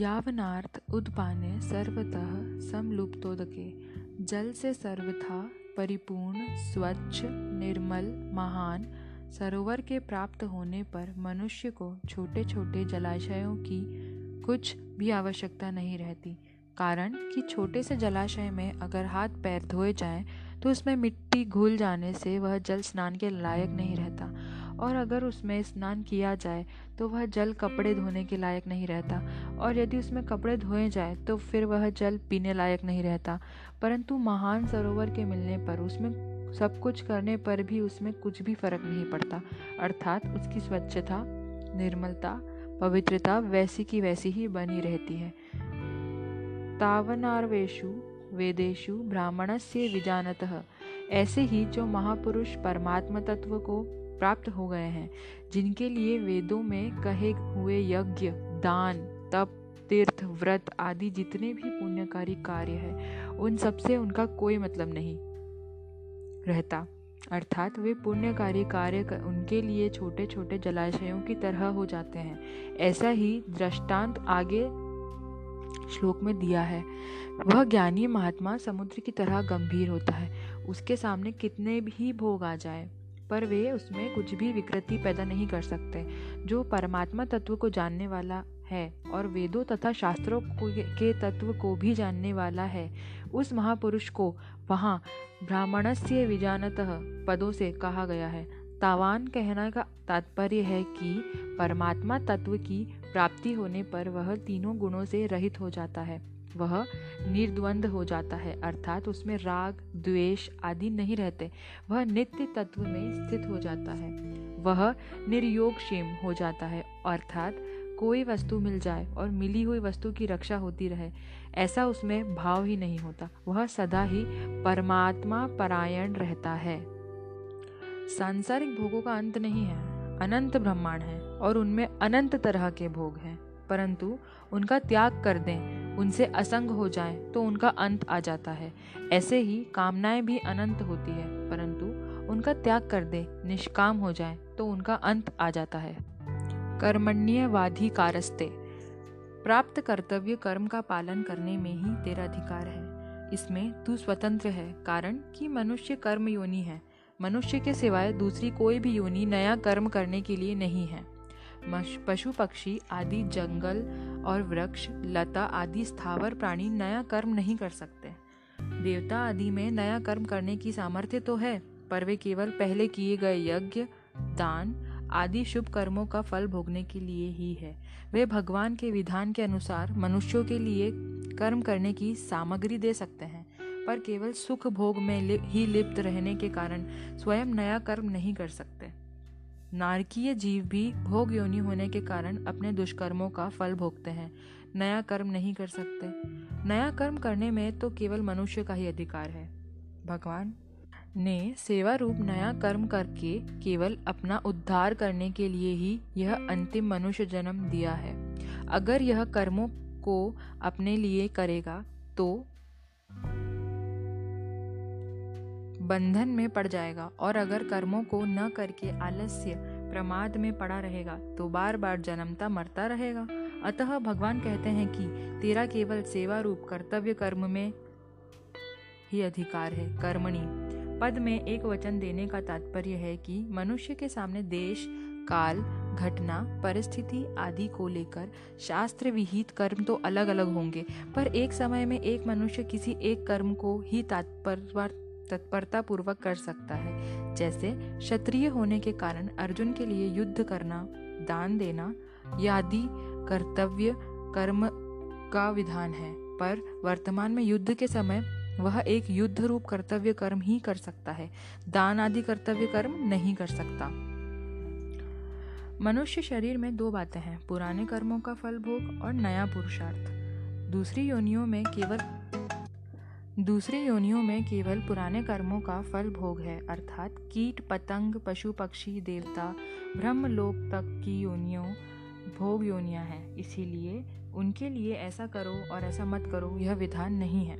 यावनार्थ उद्पाने सर्वतः समलुप्तोदके। जल से सर्वथा परिपूर्ण, स्वच्छ, निर्मल, महान, सरोवर के प्राप्त होने पर मनुष्य को छोटे छोटे जलाशयों की कुछ भी आवश्यकता नहीं रहती। कारण कि छोटे से जलाशय में अगर हाथ पैर धोए जाएँ तो उसमें मिट्टी घुल जाने से वह जल स्नान के लायक नहीं रहता। और अगर उसमें स्नान किया जाए तो वह जल कपड़े धोने के लायक नहीं रहता। और यदि उसमें कपड़े धोए जाए तो फिर वह जल पीने लायक नहीं रहता। परंतु महान सरोवर के मिलने पर, उसमें सब कुछ करने पर भी उसमें कुछ भी फ़र्क नहीं पड़ता। अर्थात उसकी स्वच्छता, निर्मलता, पवित्रता वैसी की वैसी ही बनी रहती है। तावनार्वेशु वेदेशु ब्राह्मणस्य विजानतः। ऐसे ही जो महापुरुष परमात्म तत्व को प्राप्त हो गए हैं, जिनके लिए वेदों में कहे हुए यज्ञ, दान, तप, तीर्थ, व्रत आदि जितने भी पुण्यकारी कार्य है, उन सबसे उनका कोई मतलब नहीं रहता। अर्थात वे पुण्यकारी कार्य उनके लिए छोटे छोटे जलाशयों की तरह हो जाते हैं। ऐसा ही दृष्टांत आगे श्लोक में दिया है। वह ज्ञानी महात्मा समुद्र की तरह गंभीर होता है। उसके सामने कितने भी भोग आ जाए पर वे उसमें कुछ भी विकृति पैदा नहीं कर सकते, जो परमात्मा तत्व को जानने वाला है और वेदों तथा शास्त्रों के तत्व को भी जानने वाला है। उस महापुरुष को वहाँ ब्राह्मणस्य विजानतः पदों से कहा गया है। तावान कहने का तात्पर्य है कि परमात्मा तत्व की प्राप्ति होने पर वह तीनों गुणों से रहित हो जाता है। वह निर्द्वंद हो जाता है, अर्थात उसमें राग, द्वेष आदि नहीं रहते। वह नित्य तत्व में स्थित हो जाता है। वह निर्योगक्षेम हो जाता है, अर्थात कोई वस्तु मिल जाए और मिली हुई वस्तु की रक्षा होती रहे। ऐसा उसमें भाव ही नहीं होता। वह सदा ही परमात्मा परायण रहता है। सांसारिक भोगों का अंत नहीं है। अनंत ब्रह्मांड है और उनमें अनंत तरह के भोग हैं, परंतु उनका त्याग कर दें। उनसे असंग हो जाए तो उनका अंत आ जाता है। ऐसे ही कामनाएँ भी अनंत होती है, परंतु उनका त्याग कर दे, निष्काम हो जाए तो उनका अंत आ जाता है। कर्मण्यवाधी कारस्ते। प्राप्त कर्तव्य कर्म का पालन करने में ही तेरा अधिकार है। इसमें तू स्वतंत्र है, कारण कि मनुष्य कर्म योनि है। मनुष्य के सिवाय दूसरी कोई भी योनि नया कर्म करने के लिए नहीं है। पशु पक्षी आदि, जंगल और वृक्ष, लता आदि, स्थावर प्राणी नया कर्म नहीं कर सकते। देवता आदि में नया कर्म करने की सामर्थ्य तो है, पर वे केवल पहले किए गए यज्ञ, दान आदि शुभ कर्मों का फल भोगने के लिए ही है। वे भगवान के विधान के अनुसार मनुष्यों के लिए कर्म करने की सामग्री दे सकते हैं, पर केवल सुख भोग में ही लिप्त रहने के कारण स्वयं नया कर्म नहीं कर सकते। नारकीय जीव भी भोग योनि होने के कारण अपने दुष्कर्मों का फल भोगते हैं। नया कर्म नहीं कर सकते। नया कर्म करने में तो केवल मनुष्य का ही अधिकार है। भगवान ने सेवा रूप नया कर्म करके केवल अपना उद्धार करने के लिए ही यह अंतिम मनुष्य जन्म दिया है। अगर यह कर्मों को अपने लिए करेगा तो बंधन में पड़ जाएगा और अगर कर्मों को न करके आलस्य प्रमाद में पड़ा रहेगा तो बार बार जन्मता मरता रहेगा। अतः भगवान कहते हैं कि तेरा केवल सेवा रूप कर्तव्य कर्म में ही अधिकार है, कर्मणि। पद में एक वचन देने का तात्पर्य है कि मनुष्य के सामने देश, काल, घटना, परिस्थिति आदि को लेकर शास्त्र विहित कर्म तो अलग अलग होंगे, पर एक समय में एक मनुष्य किसी एक कर्म को ही तात्पर्य तत्परता पूर्वक कर सकता है। जैसे, क्षत्रिय होने के कारण अर्जुन के लिए युद्ध करना, दान देना, यादि, कर्तव्य, कर्म का विधान है। पर वर्तमान में युद्ध के समय, वह एक युद्ध रूप कर्तव्य कर्म ही कर सकता है। दान आदि कर्तव्य कर्म नहीं कर सकता। मनुष्य शरीर में दो बातें हैं, पुराने कर्मों का फल भोग और नया पुरुषार्थ। दूसरी योनियों में केवल दूसरी योनियों में केवल पुराने कर्मों का फल भोग है, अर्थात कीट, पतंग, पशु, पक्षी, देवता ब्रह्मलोक तक की योनियों, भोग योनियाँ हैं। इसीलिए उनके लिए ऐसा करो और ऐसा मत करो, यह विधान नहीं है।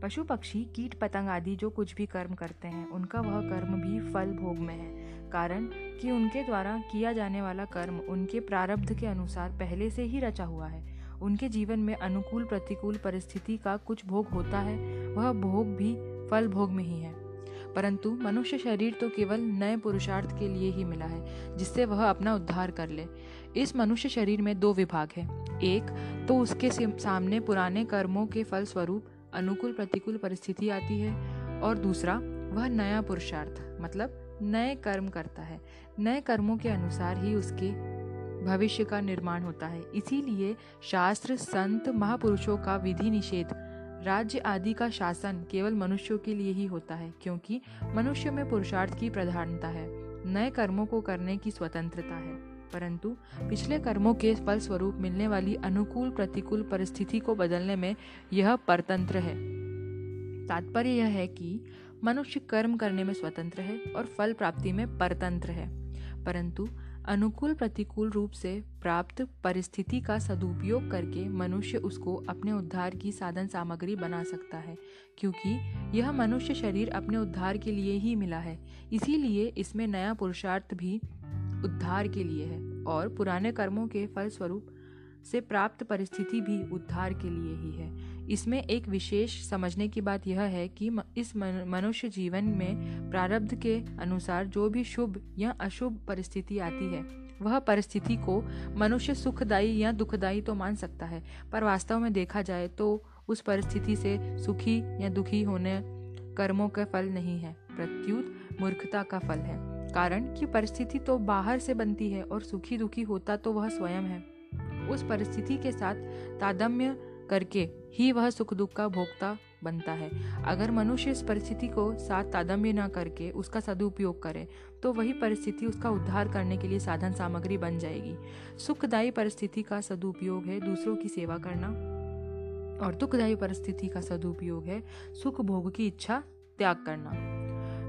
पशु, पक्षी, कीट, पतंग आदि जो कुछ भी कर्म करते हैं, उनका वह कर्म भी फल भोग में है। कारण कि उनके द्वारा किया जाने वाला कर्म उनके प्रारब्ध के अनुसार पहले से ही रचा हुआ है। उनके जीवन में अनुकूल प्रतिकूल परिस्थिति का कुछ भोग होता है, वह भोग भी फल भोग में ही है। परंतु मनुष्य शरीर तो केवल नए पुरुषार्थ के लिए ही मिला है, जिससे वह अपना उद्धार कर ले। इस मनुष्य शरीर में दो विभाग है। एक तो उसके सामने पुराने कर्मों के फल स्वरूप अनुकूल प्रतिकूल परिस्थिति आती है, और दूसरा, वह नया पुरुषार्थ मतलब नए कर्म करता है। नए कर्मों के अनुसार ही उसके भविष्य का निर्माण होता है। इसीलिए शास्त्र, संत, महापुरुषों का विधि निषेध, राज्य आदि का शासन केवल मनुष्यों के लिए ही होता है, क्योंकि मनुष्य में पुरुषार्थ की प्रधानता है। नए कर्मों को करने की स्वतंत्रता है। परंतु पिछले कर्मों के फल स्वरूप मिलने वाली अनुकूल प्रतिकूल परिस्थिति को बदलने में यह परतंत्र है। तात्पर्य यह है कि मनुष्य कर्म करने में स्वतंत्र है और फल प्राप्ति में परतंत्र है। परंतु अनुकूल प्रतिकूल रूप से प्राप्त परिस्थिति का सदुपयोग करके मनुष्य उसको अपने उद्धार की साधन सामग्री बना सकता है, क्योंकि यह मनुष्य शरीर अपने उद्धार के लिए ही मिला है। इसीलिए इसमें नया पुरुषार्थ भी उद्धार के लिए है और पुराने कर्मों के फलस्वरूप से प्राप्त परिस्थिति भी उद्धार के लिए ही है। इसमें एक विशेष समझने की बात यह है कि इस मनुष्य जीवन में प्रारब्ध के अनुसार जो भी शुभ या अशुभ परिस्थिति आती है, वह परिस्थिति को मनुष्य सुखदायी या दुखदायी तो मान सकता है, पर वास्तव में देखा जाए तो उस परिस्थिति से सुखी या दुखी होने कर्मों का फल नहीं है, प्रत्युत मूर्खता का फल है। कारण कि परिस्थिति तो बाहर से बनती है और सुखी दुखी होता तो वह स्वयं है। उस परिस्थिति के साथ तादम्य करके ही वह सुख दुख का भोक्ता बनता है। अगर मनुष्य इस परिस्थिति को साथ तादम्य न करके उसका सदुपयोग करे तो वही परिस्थिति उसका उद्धार करने के लिए साधन सामग्री बन जाएगी। सुखदायी परिस्थिति का सदुपयोग है दूसरों की सेवा करना, और दुखदायी परिस्थिति का सदुपयोग है सुख भोग की इच्छा त्याग करना।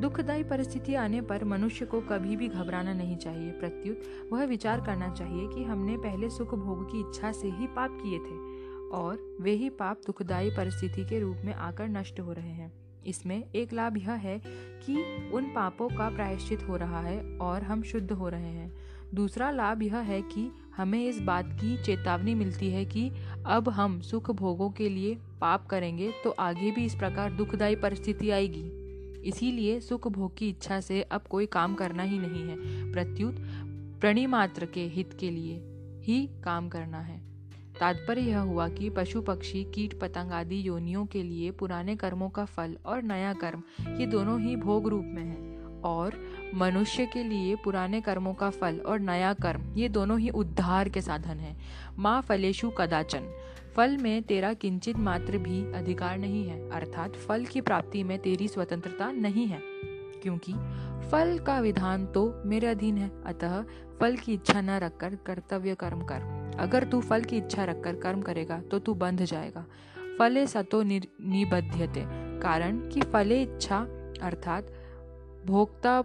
दुखदायी परिस्थिति आने पर मनुष्य को कभी भी घबराना नहीं चाहिए। प्रत्युत, वह विचार करना चाहिए कि हमने पहले सुख भोग की इच्छा से ही पाप किए थे। और वे ही पाप दुखदायी परिस्थिति के रूप में आकर नष्ट हो रहे हैं। इसमें एक लाभ यह है कि उन पापों का प्रायश्चित हो रहा है और हम शुद्ध हो रहे हैं। दूसरा लाभ यह है कि हमें इस बात की चेतावनी मिलती है कि अब हम सुख भोगों के लिए पाप करेंगे तो आगे भी इस प्रकार दुखदायी परिस्थिति आएगी। इसीलिए सुख भोग की इच्छा से अब कोई काम करना ही नहीं है। प्रत्युत प्रणिमात्र के हित के लिए ही काम करना है। तात्पर्य यह हुआ कि पशु पक्षी, कीट पतंग आदि योनियों के लिए पुराने कर्मों का फल और नया कर्म, ये दोनों ही भोग रूप में है। और मनुष्य के लिए पुराने कर्मों का फल और नया कर्म, ये दोनों ही उद्धार के साधन हैं। माँ फलेशु कदाचन, फल में तेरा किंचित मात्र भी अधिकार नहीं है, अर्थात फल की प्राप्ति में तेरी स्वतंत्रता नहीं है। क्योंकि फल का विधान तो मेरे अधीन है। अतः फल की इच्छा न रखकर कर्तव्य कर्म कर। अगर तू फल की इच्छा रखकर कर्म करेगा तो तू बंध जाएगा। फले सतो निबध्यते। कारण कि फले इच्छा, अर्थात भोक्ता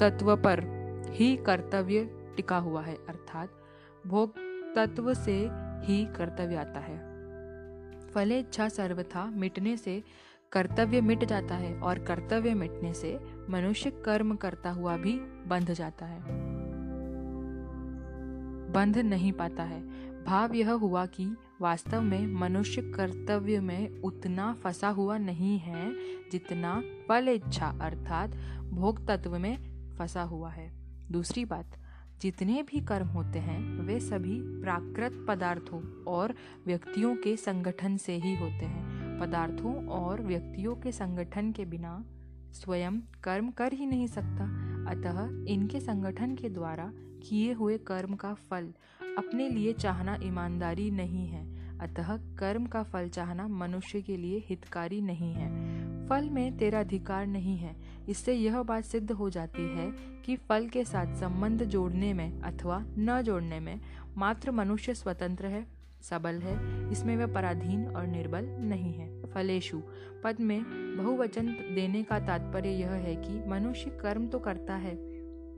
तत्व पर ही कर्तव्य टिका हुआ है। अर्थात भोग तत्व से ही कर्तव्य आता है। फले इच्छा सर्वथा मिटने से कर्तव्य मिट जाता है और कर्तव्य मिटने से मनुष्य कर्म करता हुआ भी बंध जाता है। बंध नहीं पाता है। भाव यह हुआ कि वास्तव में मनुष्य कर्तव्य में उतना फंसा हुआ नहीं है जितना फल इच्छा अर्थात भोग तत्व में फंसा हुआ है। दूसरी बात, जितने भी कर्म होते हैं, वे सभी प्राकृत पदार्थों और व्यक्तियों के संगठन से ही होते हैं। पदार्थों और व्यक्तियों के संगठन के बिना स्वयं कर्म कर ही नहीं सकता। अतः इनके संगठन के द्वारा किए हुए कर्म का फल अपने लिए चाहना ईमानदारी नहीं है। अतः कर्म का फल चाहना मनुष्य के लिए हितकारी नहीं है। फल में तेरा अधिकार नहीं है। इससे यह बात सिद्ध हो जाती है कि फल के साथ संबंध जोड़ने में अथवा न जोड़ने में मात्र मनुष्य स्वतंत्र है। सबल है, इसमें वह पराधीन और निर्बल नहीं है। फलेशु, पद में बहुवचन देने का तात्पर्य यह है कि मनुष्य कर्म तो करता है,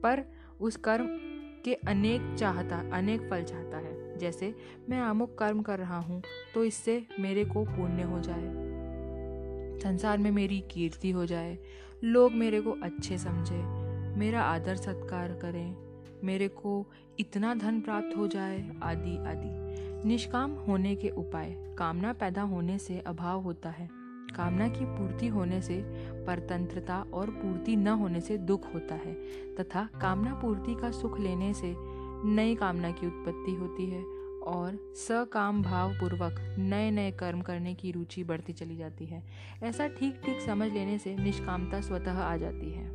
पर उस कर्म के अनेक चाहता, अनेक फल चाहता है। जैसे, मैं अमुक कर्म कर रहा हूँ तो इससे मेरे को पुण्य हो जाए। संसार में मेरी कीर्ति हो जाए। लोग मेरे को अच्छे समझे, मेरा आदर सत्कार करें, मेरे को इतना धन प्राप्त हो जाए, आदि आदि। निष्काम होने के उपाय। कामना पैदा होने से अभाव होता है। कामना की पूर्ति होने से परतंत्रता और पूर्ति न होने से दुख होता है, तथा कामना पूर्ति का सुख लेने से नई कामना की उत्पत्ति होती है, और सकाम भाव पूर्वक नए नए कर्म करने की रुचि बढ़ती चली जाती है। ऐसा ठीक ठीक समझ लेने से निष्कामता स्वतः आ जाती है।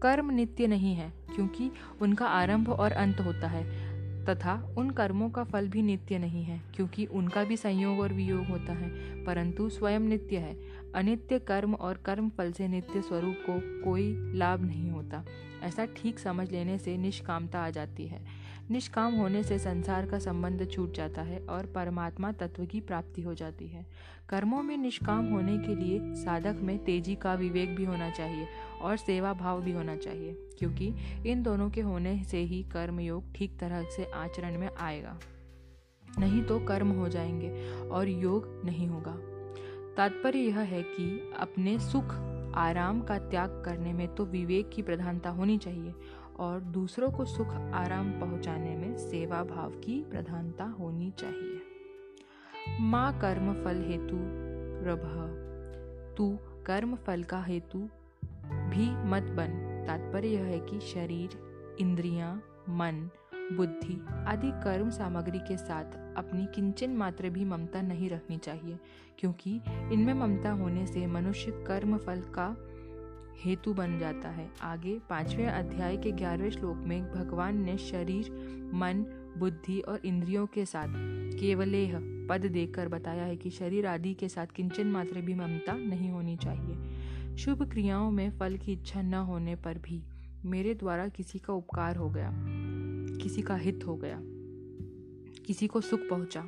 कर्म नित्य नहीं है, क्योंकि उनका आरंभ और अंत होता है। तथा उन कर्मों का फल भी नित्य नहीं है, क्योंकि उनका भी संयोग और वियोग होता है, परंतु स्वयं नित्य है। अनित्य कर्म और कर्म फल से नित्य स्वरूप को कोई लाभ नहीं होता। ऐसा ठीक समझ लेने से निष्कामता आ जाती है। निष्काम होने से संसार का संबंध छूट जाता है और परमात्मा तत्व की प्राप्ति हो जाती है। कर्मों में निष्काम होने के लिए साधक में तेज़ी का विवेक भी होना चाहिए और सेवा भाव भी होना चाहिए, क्योंकि इन दोनों के होने से ही कर्म योग ठीक तरह से आचरण में आएगा। नहीं तो कर्म हो जाएँगे और योग नहीं होगा। तात्पर्य यह है कि अपने सुख, आराम का त्याग करने में तो विवेक की प्रधानता होनी चाहिए और दूसरों को सुख आराम पहुँचाने में सेवा भाव की प्रधानता होनी चाहिए। माँ कर्म फल हेतु रभ तू कर्म फल का हेतु भी मत बन। तात्पर्य यह है कि शरीर इंद्रियाँ, मन बुद्धि आदि कर्म सामग्री के साथ अपनी किंचन मात्र भी ममता नहीं रखनी चाहिए क्योंकि इनमें ममता होने से मनुष्य कर्म फल का हेतु बन जाता है। आगे, पाँचवें अध्याय के ग्यारहवें श्लोक में भगवान ने शरीर, मन, बुद्धि और इंद्रियों के साथ केवलेह पद देकर बताया है कि शरीर आदि के साथ किंचन मात्र भी ममता नहीं होनी चाहिए। शुभ क्रियाओं में फल की इच्छा न होने पर भी मेरे द्वारा किसी का उपकार हो गया, किसी का हित हो गया, किसी को सुख पहुँचा।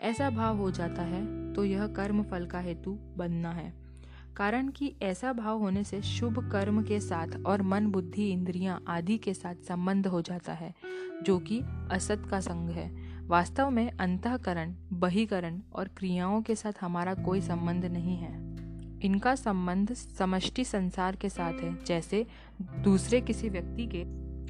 ऐसा भाव हो जाता है तो यह कर्म फल का हेतु बनना है। कारण कि ऐसा भाव होने से शुभ कर्म के साथ और मन बुद्धि इंद्रियाँ आदि के साथ संबंध हो जाता है, जो कि असत का संग है। वास्तव में अंतकरण, बहिकरण और क्रियाओं के साथ हमारा कोई संबंध नहीं है। इनका संबंध समष्टि संसार के साथ है, जैसे दूसरे किसी व्यक्ति के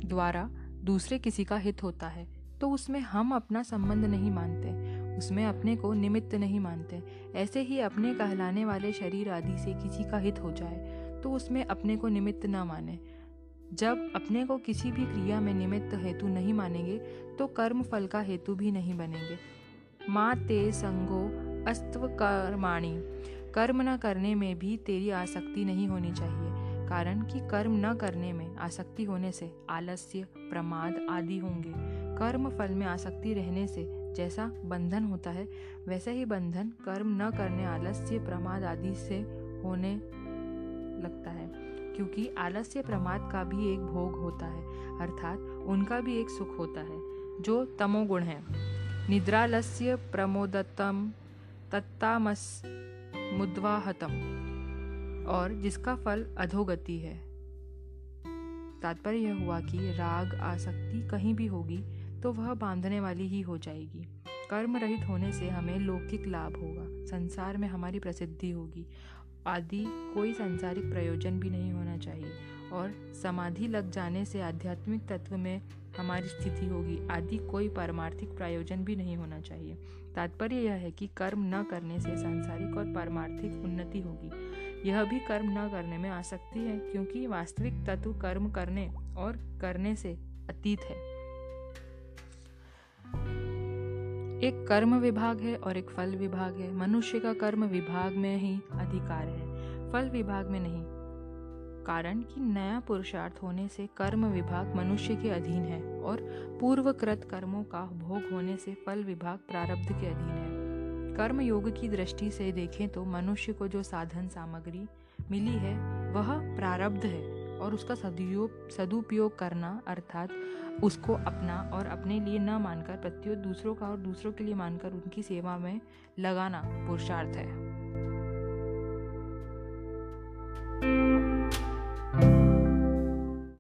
द्वारा दूसरे किसी का हित होता है तो उसमें हम अपना संबंध नहीं मानते। उसमें अपने को निमित्त नहीं मानते। ऐसे ही अपने कहलाने वाले शरीर आदि से किसी का हित हो जाए तो उसमें अपने को निमित्त न माने। जब अपने को किसी भी क्रिया में निमित्त हेतु नहीं मानेंगे तो कर्म फल का हेतु भी नहीं बनेंगे। माँ ते संगो अस्त्व कर्माणी। कर्म न करने में भी तेरी आसक्ति नहीं होनी चाहिए, कारण कि कर्म न करने में आसक्ति होने से आलस्य, प्रमाद आदि होंगे। कर्म फल में आसक्ति रहने से जैसा बंधन होता है, वैसा ही बंधन कर्म न करने, आलस्य प्रमाद आदि से होने लगता है, क्योंकि आलस्य प्रमाद का भी एक भोग होता है, अर्थात उनका भी एक सुख होता है, जो तमोगुण है। निद्रालस्य प्रमोदतम तत्तामस मुद्वाहतम, और जिसका फल अधोगति है। तात्पर्य यह हुआ कि राग, आसक्ति कहीं भी होगी तो वह बांधने वाली ही हो जाएगी। कर्म रहित होने से हमें लौकिक लाभ होगा। संसार में हमारी प्रसिद्धि होगी। आदि कोई सांसारिक प्रयोजन भी नहीं होना चाहिए। और समाधि लग जाने से आध्यात्मिक तत्व में हमारी स्थिति होगी। आदि कोई पारमार्थिक प्रयोजन भी नहीं होना चाहिए। तात्पर्य यह है कि कर्म न करने से सांसारिक और पारमार्थिक उन्नति होगी। यह भी कर्म न करने में आसक्ति है, क्योंकि वास्तविक तत्व कर्म करने और करने से अतीत है। एक कर्म विभाग है और एक फल विभाग है। मनुष्य का कर्म विभाग में ही अधिकार है, फल विभाग में नहीं। कारण कि नया पुरुषार्थ होने से कर्म विभाग मनुष्य के अधीन है और पूर्वकृत कर्मों का भोग होने से फल विभाग प्रारब्ध के अधीन है। कर्म योग की दृष्टि से देखें तो मनुष्य को जो साधन सामग्री मिली है, वह प्रारब्ध है। और उसका सदुपयोग सदुपयोग करना अर्थात उसको अपना और अपने लिए न मानकर प्रत्युत दूसरों का और दूसरों के लिए मानकर उनकी सेवा में लगाना पुरुषार्थ है।